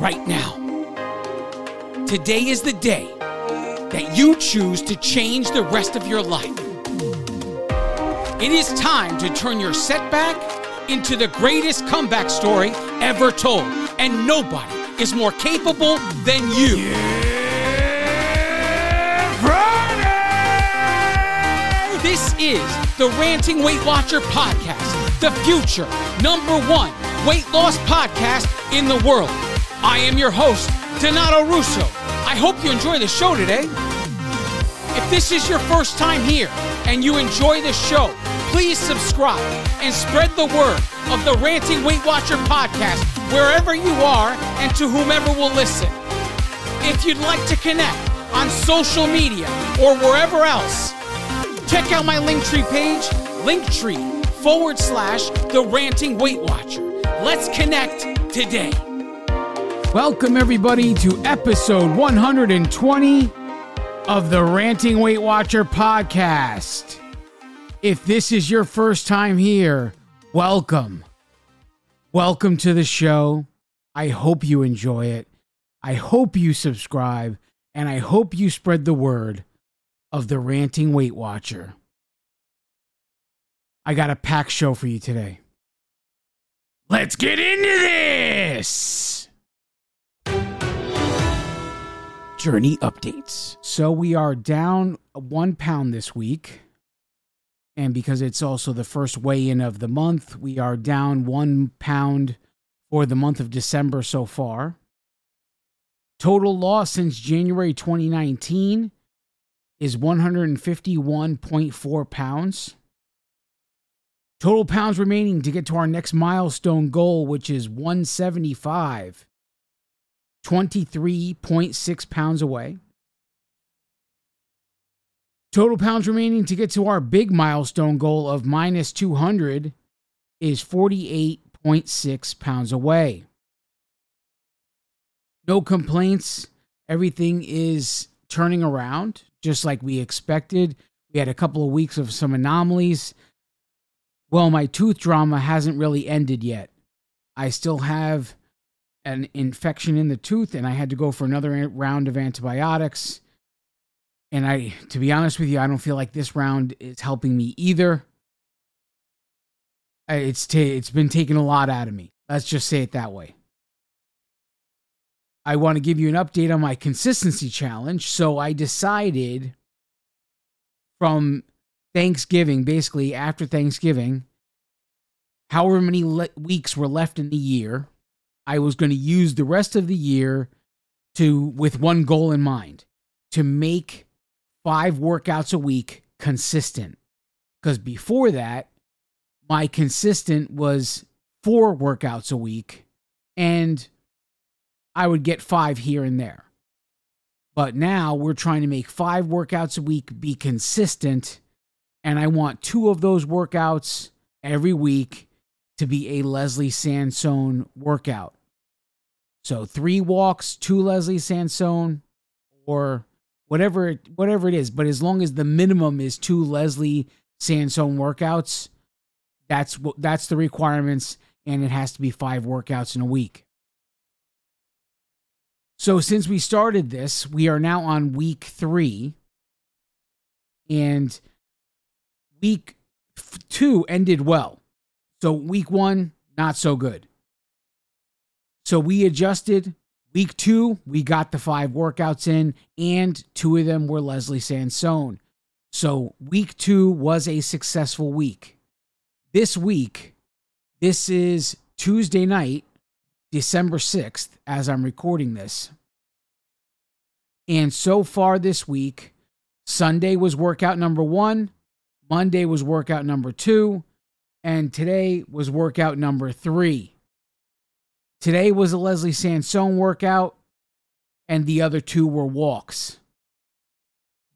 right now. Today is the day that you choose to change the rest of your life. It is time to turn your setback into the greatest comeback story ever told, and nobody is more capable than you. This is the Ranting Weight Watcher podcast, the future number one weight loss podcast in the world. I am your host, Donato Russo. I hope you enjoy the show today. If this is your first time here and you enjoy the show, please subscribe and spread the word of the Ranting Weight Watcher podcast wherever you are and to whomever will listen. If you'd like to connect on social media or wherever else, check out my Linktree page, Linktree forward slash the Ranting Weight Watcher. Let's connect today. Welcome, everybody, to episode 120 of the Ranting Weight Watcher podcast. If this is your first time here, welcome. Welcome to the show. I hope you enjoy it. I hope you subscribe, and I hope you spread the word of the Ranting Weight Watcher. I got a packed show for you today. Let's get into this! Journey updates. So we are down one pound this week. And because it's also the first weigh in of the month, we are down one pound for the month of December so far. Total loss since January 2019 is 151.4 pounds. Total pounds remaining to get to our next milestone goal, which is 175. 23.6 pounds away. Total pounds remaining to get to our big milestone goal of minus 200 is 48.6 pounds away. No complaints. Everything is turning around just like we expected. We had a couple of weeks of some anomalies. Well, my tooth drama hasn't really ended yet. I still have an infection in the tooth and I had to go for another round of antibiotics. And I to be honest with you, I don't feel like this round is helping me either. It's t- it's been taking a lot out of me. Let's just say it that way. I want to give you an update on my consistency challenge. So I decided from Thanksgiving, basically after Thanksgiving, however many le- weeks were left in the year, I was going to use the rest of the year to with one goal in mind, to make 5 workouts a week consistent. Cuz before that, my consistent was 4 workouts a week and I would get 5 here and there. But now we're trying to make 5 workouts a week be consistent and I want two of those workouts every week to be a Leslie Sansone workout. So three walks, two Leslie Sansone, or whatever whatever it is. But as long as the minimum is two Leslie Sansone workouts, that's what that's the requirements, and it has to be five workouts in a week. So since we started this, we are now on week three, and week two ended well. So week one, not so good. So we adjusted. Week two, we got the five workouts in, and two of them were Leslie Sansone. So week two was a successful week. This week, this is Tuesday night, December 6th, as I'm recording this. And so far this week, Sunday was workout number one, Monday was workout number two, and today was workout number three. Today was a Leslie Sansone workout, and the other two were walks.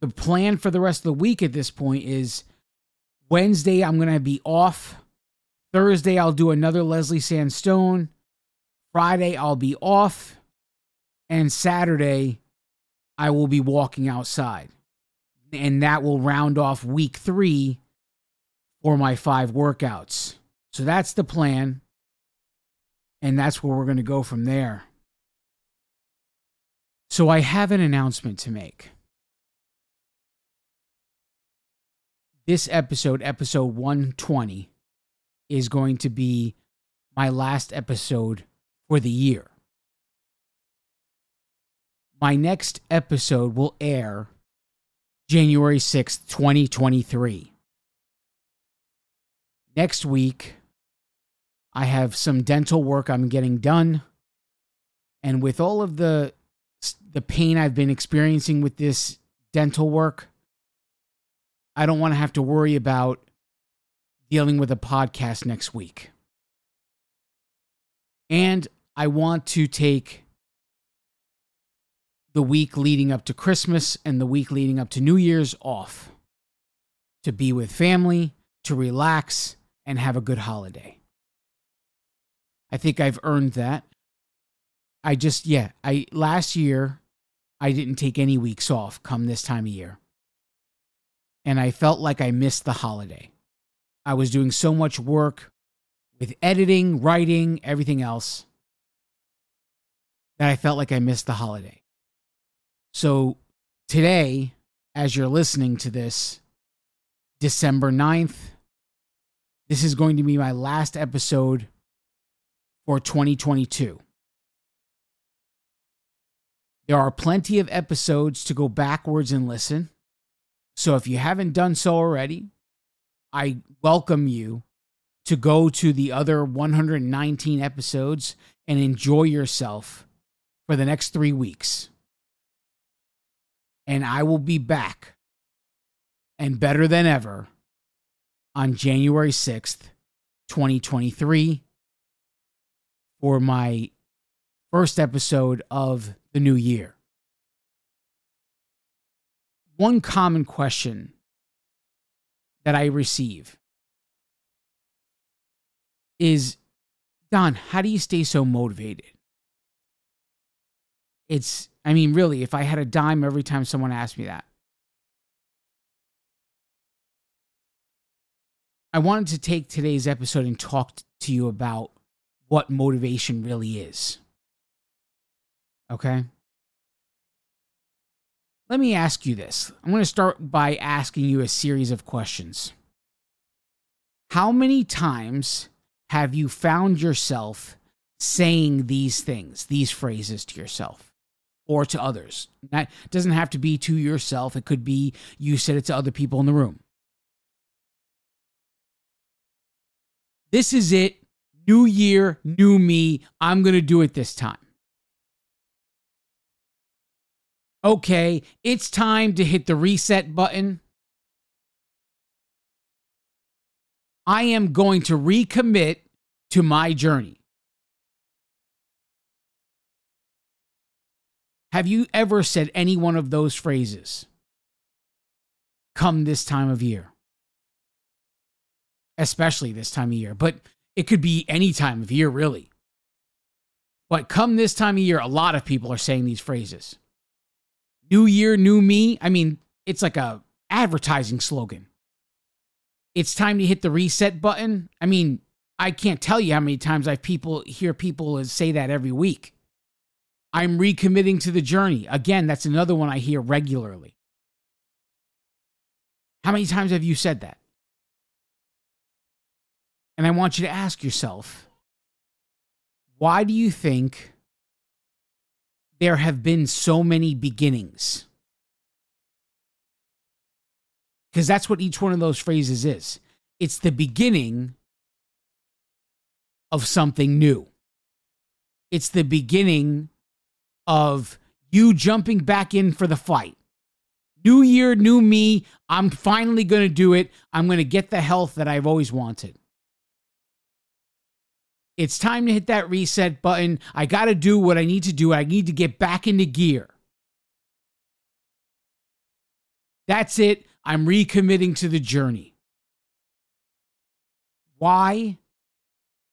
The plan for the rest of the week at this point is Wednesday, I'm going to be off. Thursday, I'll do another Leslie Sansone. Friday, I'll be off. And Saturday, I will be walking outside. And that will round off week three or my five workouts. So that's the plan. And that's where we're going to go from there. So I have an announcement to make. This episode, episode 120, is going to be my last episode for the year. My next episode will air January 6th, 2023. Next week, I have some dental work I'm getting done. And with all of the the pain I've been experiencing with this dental work, I don't want to have to worry about dealing with a podcast next week. And I want to take the week leading up to Christmas and the week leading up to New Year's off to be with family, to relax, and have a good holiday. I think I've earned that. I just, yeah, I last year I didn't take any weeks off come this time of year. And I felt like I missed the holiday. I was doing so much work with editing, writing, everything else that I felt like I missed the holiday. So today, as you're listening to this, December 9th, this is going to be my last episode for 2022. There are plenty of episodes to go backwards and listen. So if you haven't done so already, I welcome you to go to the other 119 episodes and enjoy yourself for the next three weeks and I will be back and better than ever on January 6th, 2023 for my first episode of the new year. One common question that I receive is Don, how do you stay so motivated? It's I mean, really, if I had a dime every time someone asked me that. I wanted to take today's episode and talk to you about what motivation really is. Okay? Let me ask you this. I'm going to start by asking you a series of questions. How many times have you found yourself saying these things, these phrases to yourself? or to others. That doesn't have to be to yourself, it could be you said it to other people in the room. This is it. New year, new me. I'm going to do it this time. Okay, it's time to hit the reset button. I am going to recommit to my journey. Have you ever said any one of those phrases? Come this time of year. Especially this time of year, but it could be any time of year, really. But come this time of year, a lot of people are saying these phrases. New year, new me. I mean, it's like a advertising slogan. It's time to hit the reset button. I mean, I can't tell you how many times I people hear people say that every week. I'm recommitting to the journey. Again, that's another one I hear regularly. How many times have you said that? And I want you to ask yourself why do you think there have been so many beginnings? Because that's what each one of those phrases is it's the beginning of something new, it's the beginning of you jumping back in for the fight. New year, new me. I'm finally going to do it. I'm going to get the health that I've always wanted. It's time to hit that reset button. I got to do what I need to do. I need to get back into gear. That's it. I'm recommitting to the journey. Why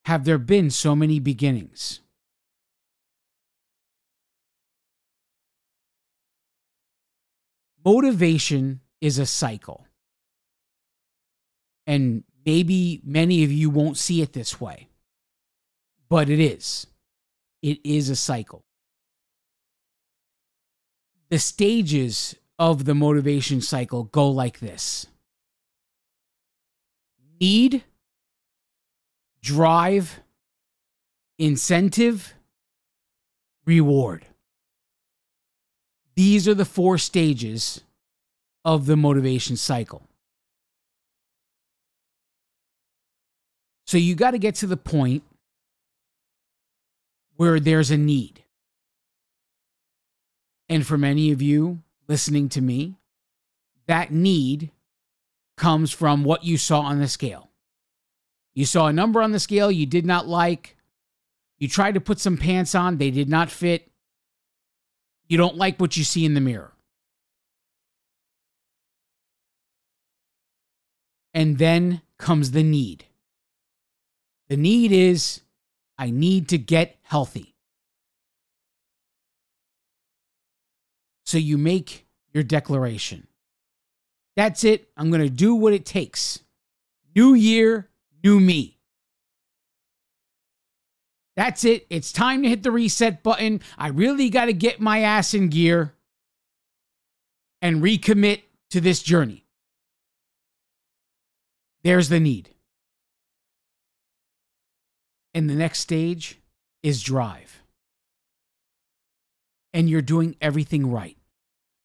have there been so many beginnings? motivation is a cycle. And maybe many of you won't see it this way, but it is. It is a cycle. the stages of the motivation cycle go like this need, drive, incentive, reward. These are the four stages of the motivation cycle. So you got to get to the point where there's a need. And for many of you listening to me, that need comes from what you saw on the scale. You saw a number on the scale you did not like. You tried to put some pants on, they did not fit. You don't like what you see in the mirror. And then comes the need. The need is I need to get healthy. So you make your declaration. That's it. I'm going to do what it takes. New year, new me. That's it. It's time to hit the reset button. I really got to get my ass in gear and recommit to this journey. There's the need. And the next stage is drive. And you're doing everything right.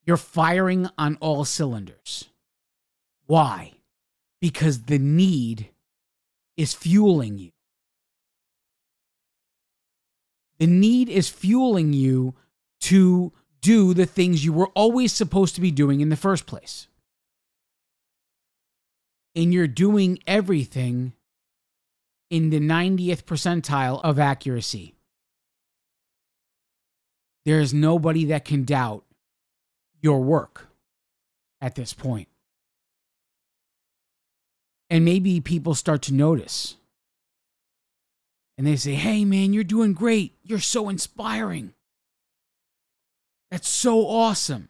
You're firing on all cylinders. Why? Because the need is fueling you. The need is fueling you to do the things you were always supposed to be doing in the first place. And you're doing everything in the 90th percentile of accuracy. There is nobody that can doubt your work at this point. And maybe people start to notice. And they say, hey, man, you're doing great. You're so inspiring. That's so awesome.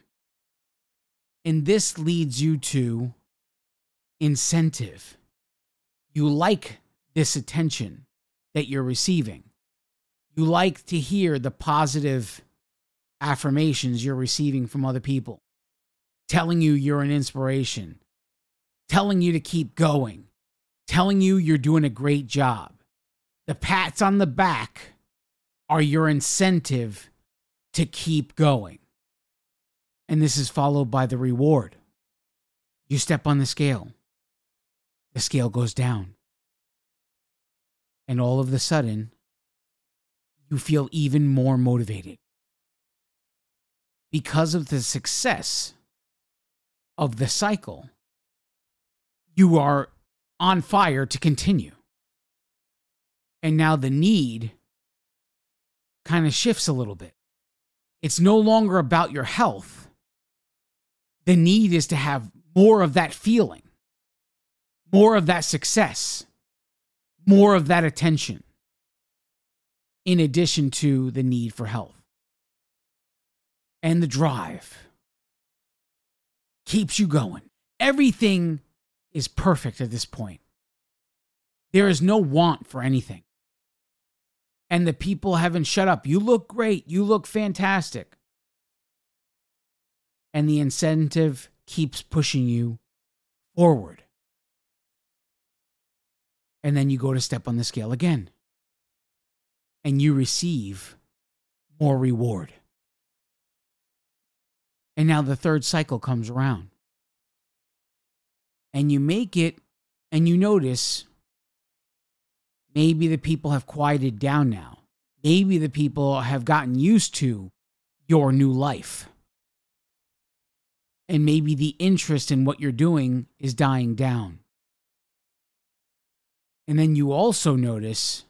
And this leads you to incentive. You like this attention that you're receiving. You like to hear the positive affirmations you're receiving from other people, telling you you're an inspiration, telling you to keep going, telling you you're doing a great job. The pats on the back are your incentive to keep going. And this is followed by the reward. You step on the scale, the scale goes down and all of a sudden you feel even more motivated. Because of the success of the cycle you are on fire to continue. And now the need kind of shifts a little bit. It's no longer about your health. The need is to have more of that feeling more of that success more of that attention in addition to the need for health. And the drive keeps you going. Everything is perfect at this point. There is no want for anything. And the people haven't shut up. You look great. You look fantastic. And the incentive keeps pushing you forward and then you go to step on the scale again. And you receive more reward. And now the third cycle comes around. And you make it, and you notice maybe the people have quieted down now. Maybe the people have gotten used to your new life. And maybe the interest in what you're doing is dying down. And then you also notice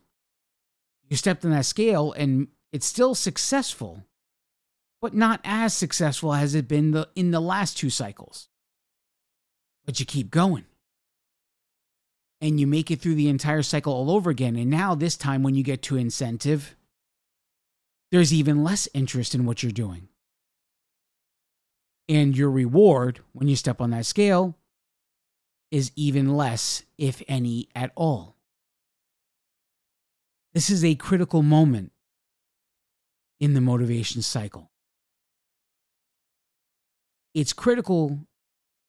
you stepped on that scale and it's still successful, but not as successful as it been the, in the last two cycles. But you keep going. And you make it through the entire cycle all over again. And now, this time, when you get to incentive, there's even less interest in what you're doing. And your reward when you step on that scale is even less, if any, at all. This is a critical moment in the motivation cycle. it's critical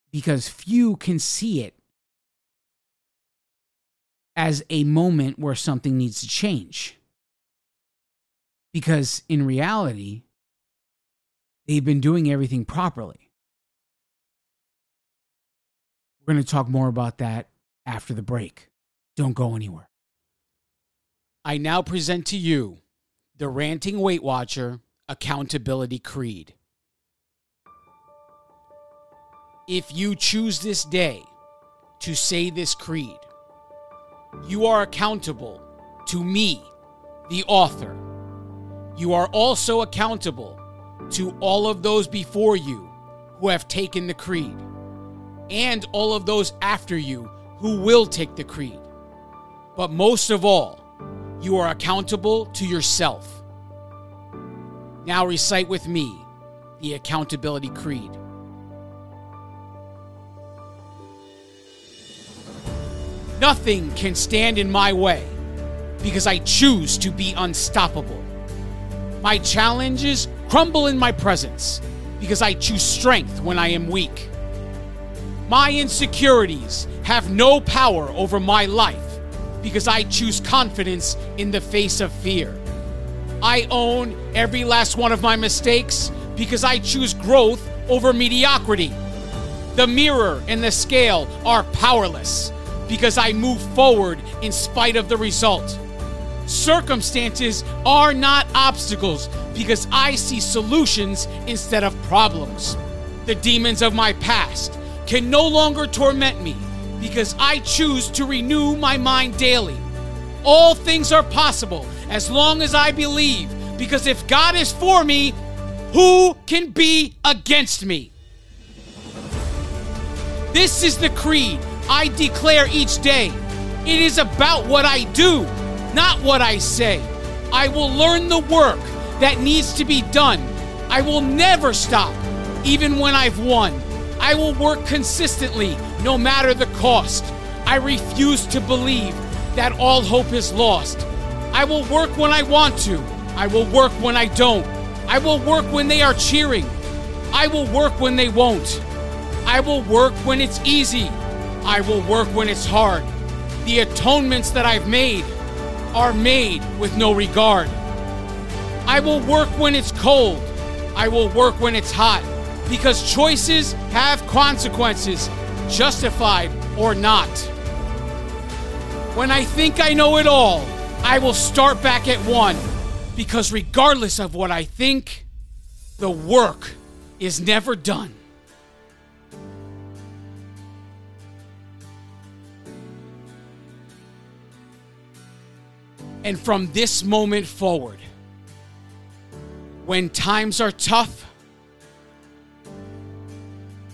because few can see it as a moment where something needs to change. Because in reality, they've been doing everything properly. We're going to talk more about that after the break. Don't go anywhere. I now present to you the Ranting Weight Watcher Accountability Creed. If you choose this day to say this creed, you are accountable to me, the author. You are also accountable to all of those before you who have taken the creed, and all of those after you who will take the creed. But most of all, you are accountable to yourself. Now recite with me the Accountability Creed. Nothing can stand in my way because I choose to be unstoppable. My challenges crumble in my presence because I choose strength when I am weak. My insecurities have no power over my life because I choose confidence in the face of fear. I own every last one of my mistakes because I choose growth over mediocrity. The mirror and the scale are powerless because I move forward in spite of the result. Circumstances are not obstacles because I see solutions instead of problems. The demons of my past can no longer torment me because I choose to renew my mind daily. All things are possible as long as I believe because if God is for me, who can be against me? This is the creed I declare each day. It is about what I do, not what I say. I will learn the work that needs to be done. I will never stop, even when I've won. I will work consistently, no matter the cost. I refuse to believe that all hope is lost. I will work when I want to. I will work when I don't. I will work when they are cheering. I will work when they won't. I will work when it's easy. I will work when it's hard. The atonements that I've made are made with no regard. I will work when it's cold. I will work when it's hot. Because choices have consequences, justified or not. When I think I know it all, I will start back at one. Because regardless of what I think, the work is never done. And from this moment forward, when times are tough,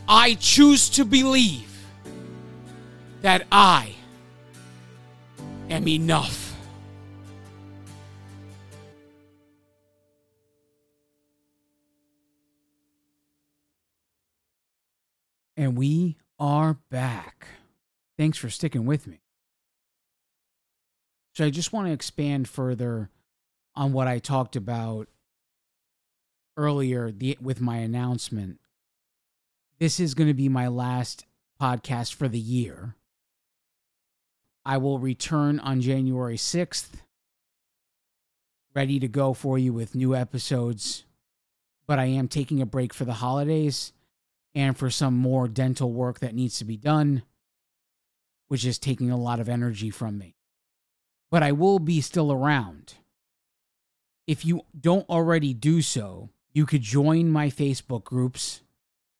I choose to believe that I am enough. And we are back. Thanks for sticking with me. So I just want to expand further on what I talked about earlier the, with my announcement. This is going to be my last podcast for the year. I will return on January 6th, ready to go for you with new episodes. But I am taking a break for the holidays and for some more dental work that needs to be done, which is taking a lot of energy from me but I will be still around. If you don't already do so, you could join my Facebook groups.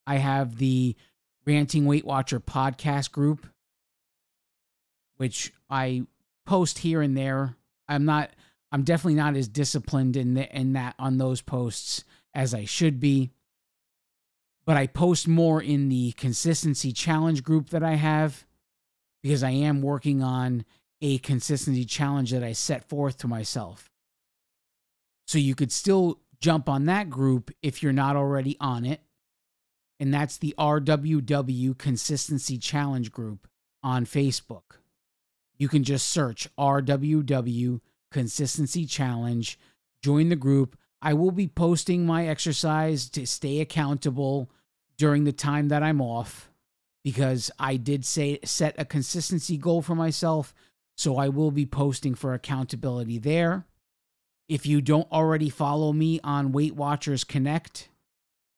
I have the Ranting Weight Watcher podcast group, which I post here and there. I'm not I'm definitely not as disciplined in the, in that on those posts as I should be. But I post more in the consistency challenge group that I have because I am working on a consistency challenge that I set forth to myself. So you could still jump on that group if you're not already on it. And that's the RWW Consistency Challenge group on Facebook. You can just search RWW Consistency Challenge, join the group. I will be posting my exercise to stay accountable during the time that I'm off because I did say set a consistency goal for myself. So I will be posting for accountability there. If you don't already follow me on Weight Watchers Connect,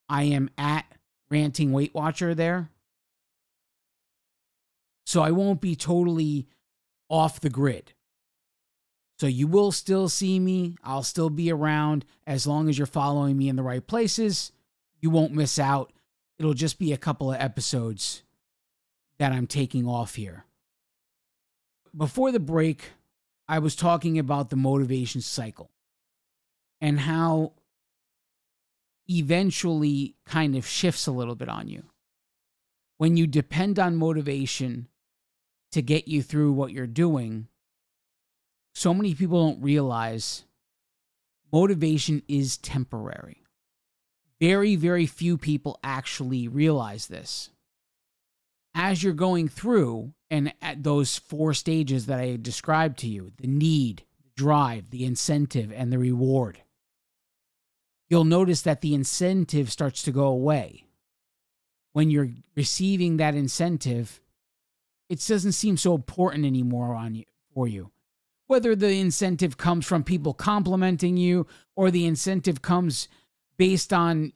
I am at Ranting Weight Watcher there. So I won't be totally off the grid. So you will still see me. I'll still be around as long as you're following me in the right places. You won't miss out. It'll just be a couple of episodes that I'm taking off here. Before the break, I was talking about the motivation cycle and how eventually kind of shifts a little bit on you. When you depend on motivation to get you through what you're doing, so many people don't realize motivation is temporary. Very, very few people actually realize this. As you're going through, and at those four stages that I described to you the need, the drive, the incentive, and the reward you'll notice that the incentive starts to go away. When you're receiving that incentive, it doesn't seem so important anymore on you for you. Whether the incentive comes from people complimenting you or the incentive comes based on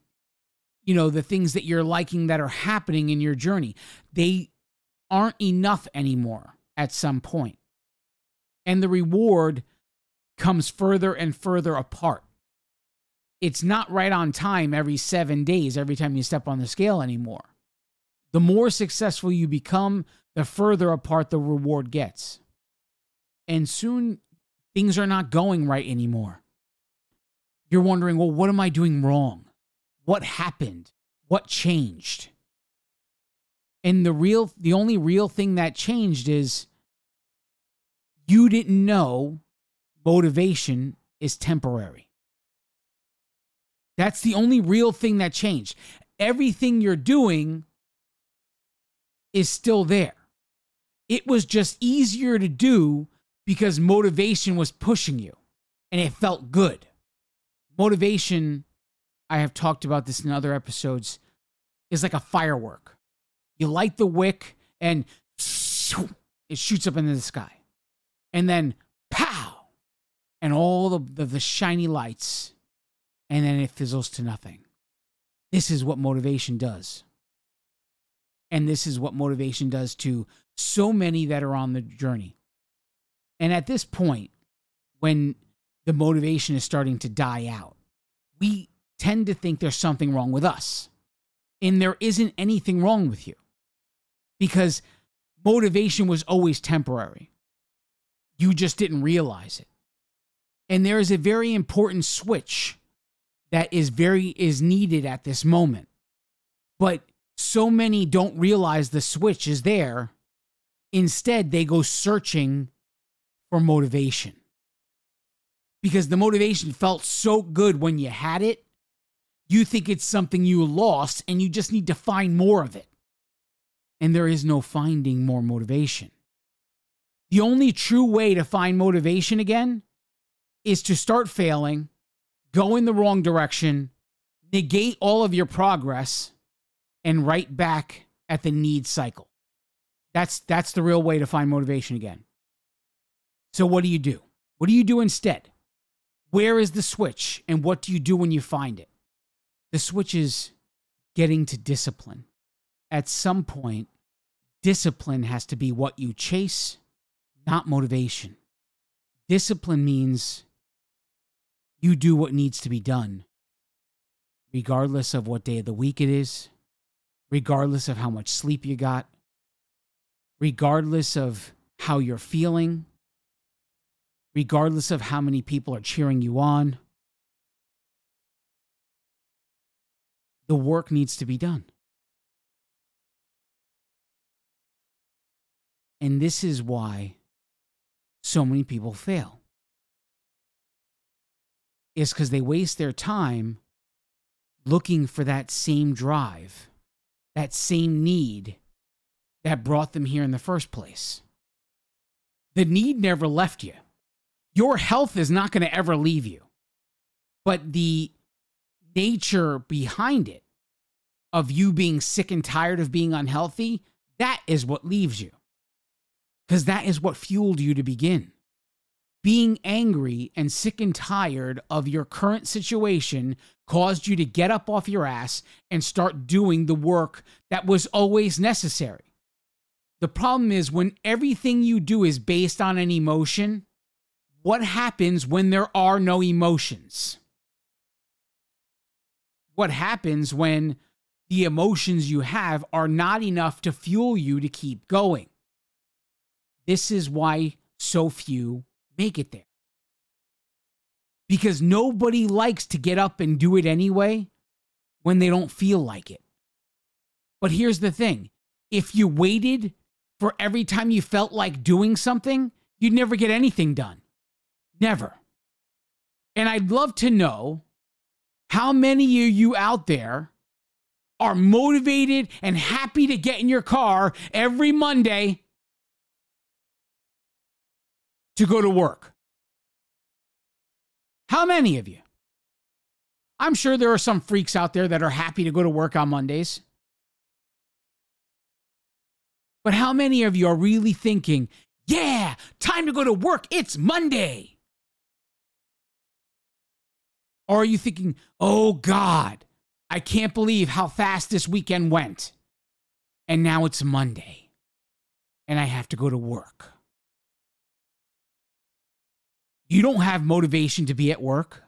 you know the things that you're liking that are happening in your journey, they aren't enough anymore at some point. And the reward comes further and further apart it's not right on time every seven days, every time you step on the scale anymore. The more successful you become, the further apart the reward gets. And soon things are not going right anymore. You're wondering, well, what am I doing wrong? What happened? What changed? And the real, the only real thing that changed is you didn't know motivation is temporary. That's the only real thing that changed. Everything you're doing is still there. It was just easier to do because motivation was pushing you and it felt good. Motivation, I have talked about this in other episodes, is like a firework. You light the wick and it shoots up into the sky. And then pow! And all the, the, the shiny lights and then it fizzles to nothing. This is what motivation does. And this is what motivation does to so many that are on the journey. And at this point, when the motivation is starting to die out, we tend to think there's something wrong with us. And there isn't anything wrong with you because motivation was always temporary. You just didn't realize it. And there is a very important switch that is very is needed at this moment. But so many don't realize the switch is there. Instead, they go searching for motivation. Because the motivation felt so good when you had it, you think it's something you lost and you just need to find more of it. And there is no finding more motivation. The only true way to find motivation again is to start failing go in the wrong direction, negate all of your progress, and right back at the need cycle. That's that's the real way to find motivation again. So what do you do? What do you do instead? Where is the switch and what do you do when you find it? The switch is getting to discipline. At some point, discipline has to be what you chase, not motivation. Discipline means you do what needs to be done, regardless of what day of the week it is, regardless of how much sleep you got, regardless of how you're feeling, regardless of how many people are cheering you on. The work needs to be done. And this is why so many people fail is because they waste their time looking for that same drive, that same need that brought them here in the first place. The need never left you. Your health is not going to ever leave you. But the nature behind it of you being sick and tired of being unhealthy, that is what leaves you. Because that is what fueled you to begin. Being angry and sick and tired of your current situation caused you to get up off your ass and start doing the work that was always necessary. The problem is when everything you do is based on an emotion, what happens when there are no emotions? What happens when the emotions you have are not enough to fuel you to keep going? This is why so few make it there. Because nobody likes to get up and do it anyway when they don't feel like it. But here's the thing if you waited for every time you felt like doing something, you'd never get anything done. Never. And I'd love to know how many of you out there are motivated and happy to get in your car every Monday to go to work? How many of you? I'm sure there are some freaks out there that are happy to go to work on Mondays. But how many of you are really thinking, yeah, time to go to work? It's Monday. Or are you thinking, oh God, I can't believe how fast this weekend went. And now it's Monday and I have to go to work. You don't have motivation to be at work,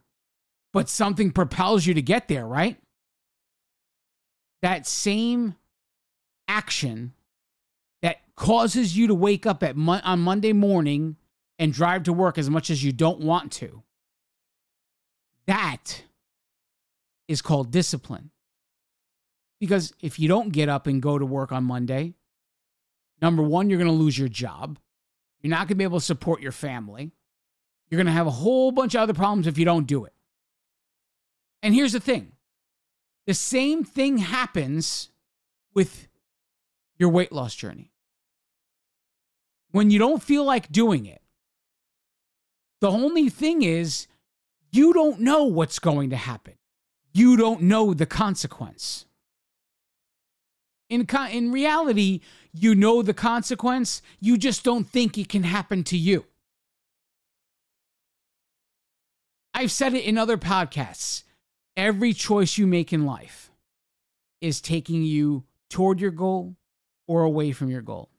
but something propels you to get there, right? That same action that causes you to wake up at on Monday morning and drive to work as much as you don't want to. That is called discipline. Because if you don't get up and go to work on Monday, number one, you're going to lose your job. You're not going to be able to support your family. You're going to have a whole bunch of other problems if you don't do it. And here's the thing the same thing happens with your weight loss journey when you don't feel like doing it, the only thing is you don't know what's going to happen. You don't know the consequence. In, in reality, you know the consequence, you just don't think it can happen to you. I've said it in other podcasts. Every choice you make in life is taking you toward your goal or away from your goal.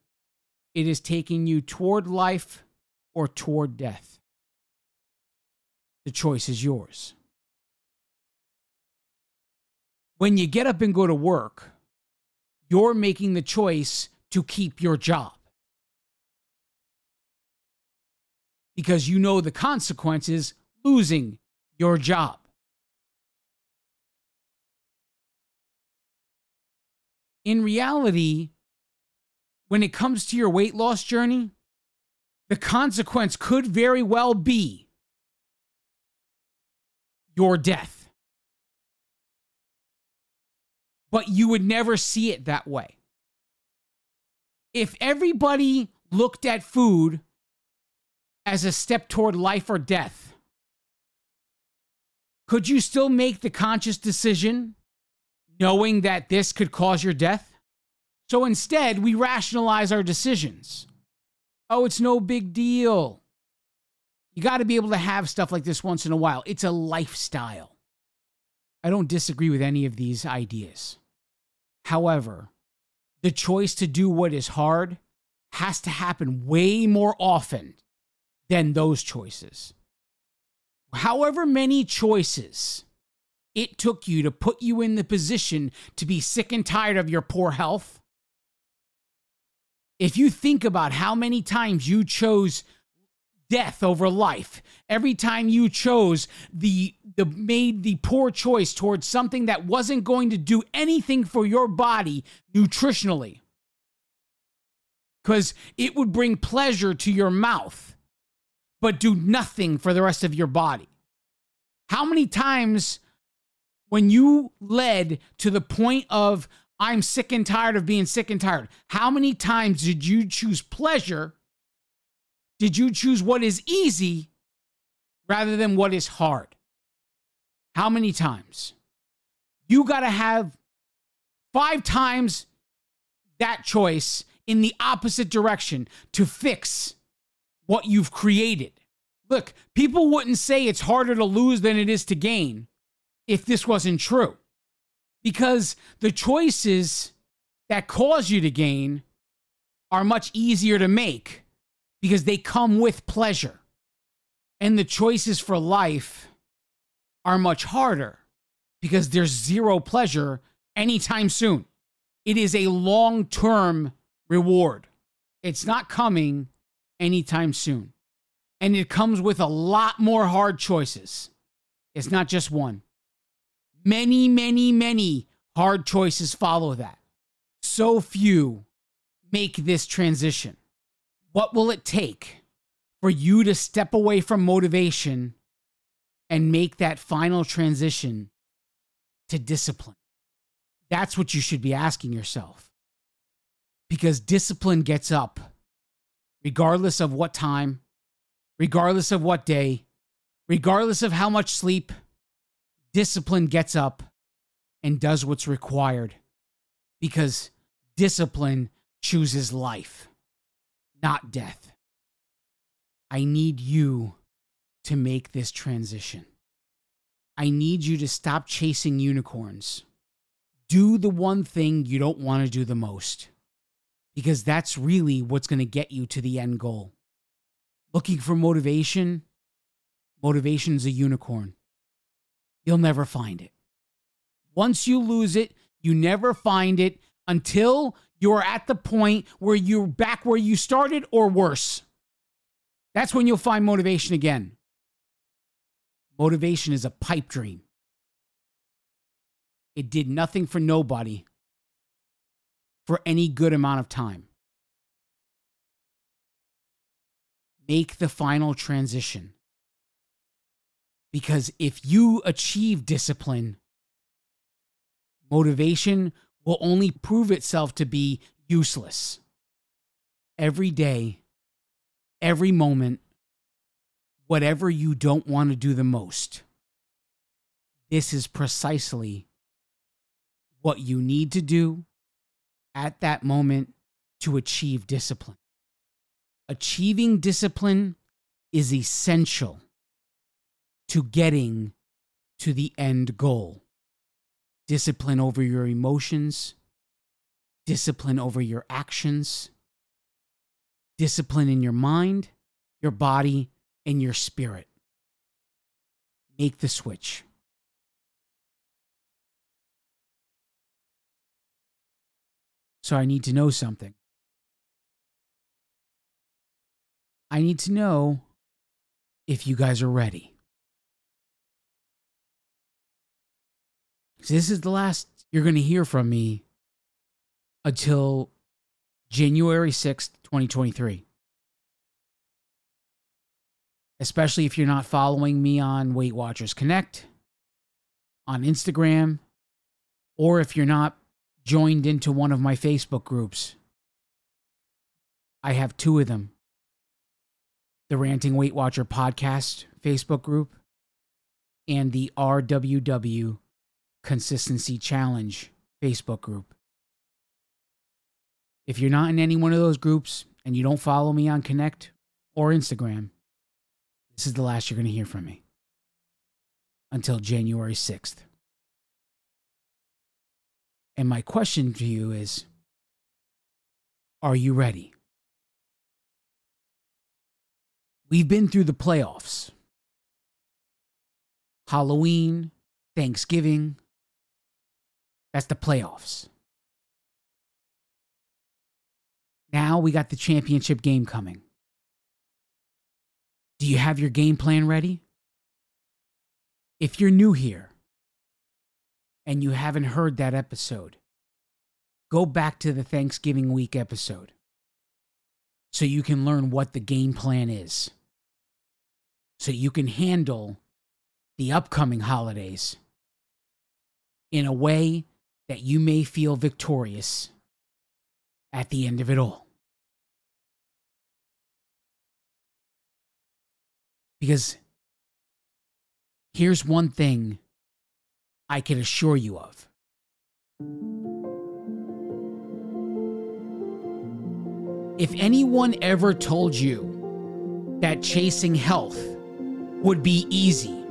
It is taking you toward life or toward death. The choice is yours. When you get up and go to work, you're making the choice to keep your job. Because you know the consequences losing your job. In reality, when it comes to your weight loss journey, the consequence could very well be your death. But you would never see it that way. If everybody looked at food as a step toward life or death, could you still make the conscious decision knowing that this could cause your death? So instead, we rationalize our decisions. Oh, it's no big deal. You got to be able to have stuff like this once in a while. It's a lifestyle. I don't disagree with any of these ideas. However, the choice to do what is hard has to happen way more often than those choices. However, many choices it took you to put you in the position to be sick and tired of your poor health, if you think about how many times you chose death over life, every time you chose the the made the poor choice towards something that wasn't going to do anything for your body nutritionally cuz it would bring pleasure to your mouth but do nothing for the rest of your body. How many times when you led to the point of I'm sick and tired of being sick and tired. How many times did you choose pleasure? Did you choose what is easy rather than what is hard? How many times? You got to have five times that choice in the opposite direction to fix what you've created. Look, people wouldn't say it's harder to lose than it is to gain if this wasn't true. Because the choices that cause you to gain are much easier to make because they come with pleasure. And the choices for life are much harder because there's zero pleasure anytime soon. It is a long term reward. It's not coming anytime soon. And it comes with a lot more hard choices. It's not just one. Many, many, many hard choices follow that. So few make this transition. What will it take for you to step away from motivation and make that final transition to discipline? That's what you should be asking yourself. Because discipline gets up, regardless of what time, regardless of what day, regardless of how much sleep, discipline gets up and does what's required. Because discipline chooses life, not death. I need you to make this transition. I need you to stop chasing unicorns do the one thing you don't want to do the most because that's really what's going to get you to the end goal. Looking for motivation, motivation's a unicorn. You'll never find it. Once you lose it, you never find it until you're at the point where you're back where you started or worse. That's when you'll find motivation again. Motivation is a pipe dream. It did nothing for nobody for any good amount of time. Make the final transition. Because if you achieve discipline, motivation will only prove itself to be useless. Every day, every moment, whatever you don't want to do the most. This is precisely what you need to do at that moment to achieve discipline. Achieving discipline is essential to getting to the end goal. Discipline over your emotions, discipline over your actions, discipline in your mind, your body, and your spirit. Make the switch. So I need to know something. I need to know if you guys are ready. This is the last you're going to hear from me until January 6th, 2023. Especially if you're not following me on Weight Watchers Connect, on Instagram, or if you're not joined into one of my Facebook groups. I have two of them the Ranting Weight Watcher podcast Facebook group and the RWW Consistency Challenge Facebook group. If you're not in any one of those groups and you don't follow me on Connect or Instagram, this is the last you're going to hear from me until January 6th. And my question to you is Are you ready? We've been through the playoffs Halloween, Thanksgiving. That's the playoffs. Now we got the championship game coming. Do you have your game plan ready? If you're new here, and you haven't heard that episode, go back to the Thanksgiving week episode so you can learn what the game plan is. So you can handle the upcoming holidays in a way that you may feel victorious at the end of it all. Because here's one thing I can assure you of. If anyone ever told you that chasing health would be easy,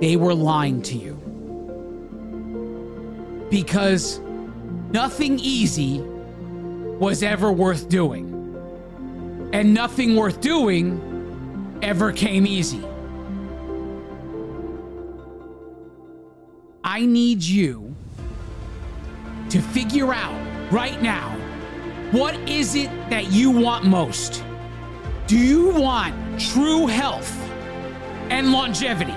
they were lying to you. Because nothing easy was ever worth doing, and nothing worth doing ever came easy. I need you to figure out right now what is it that you want most? Do you want true health and longevity?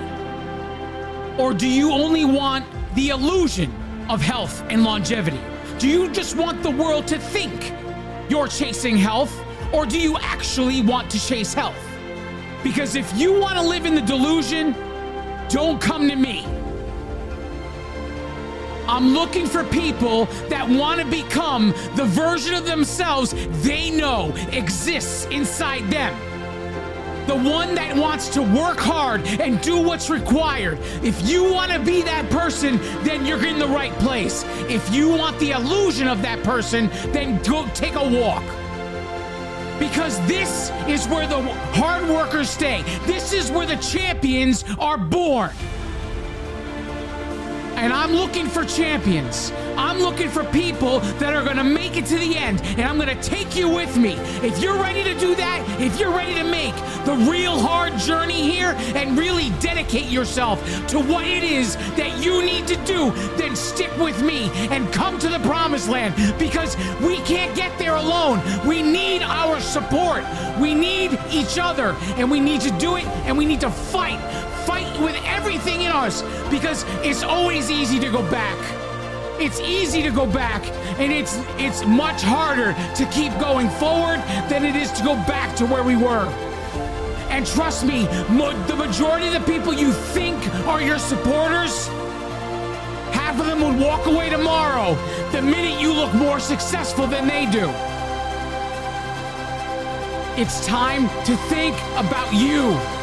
Or do you only want the illusion of health and longevity? Do you just want the world to think you're chasing health? Or do you actually want to chase health? Because if you want to live in the delusion, don't come to me. I'm looking for people that want to become the version of themselves they know exists inside them. The one that wants to work hard and do what's required. If you want to be that person, then you're in the right place. If you want the illusion of that person, then go take a walk because this is where the hard workers stay. This is where the champions are born and I'm looking for champions. I'm looking for people that are going to make it to the end, and I'm going to take you with me. If you're ready to do that, if you're ready to make the real hard journey here and really dedicate yourself to what it is that you need to do, then stick with me and come to the promised land because we can't get there alone. We need our support. We need each other, and we need to do it, and we need to fight fight with everything in us because it's always easy to go back. It's easy to go back, and it's it's much harder to keep going forward than it is to go back to where we were. And trust me, mo- the majority of the people you think are your supporters, half of them would walk away tomorrow the minute you look more successful than they do. It's time to think about you.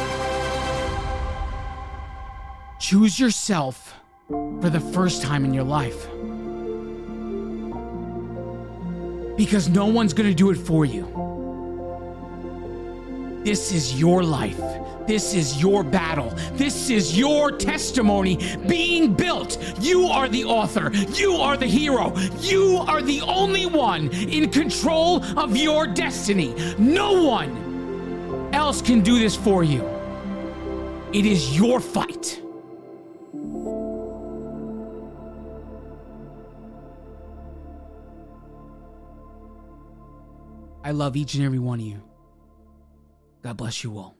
Choose yourself for the first time in your life. Because no one's to do it for you. This is your life. This is your battle. This is your testimony being built. You are the author. You are the hero. You are the only one in control of your destiny. No one else can do this for you. It is your fight. I love each and every one of you. God bless you all.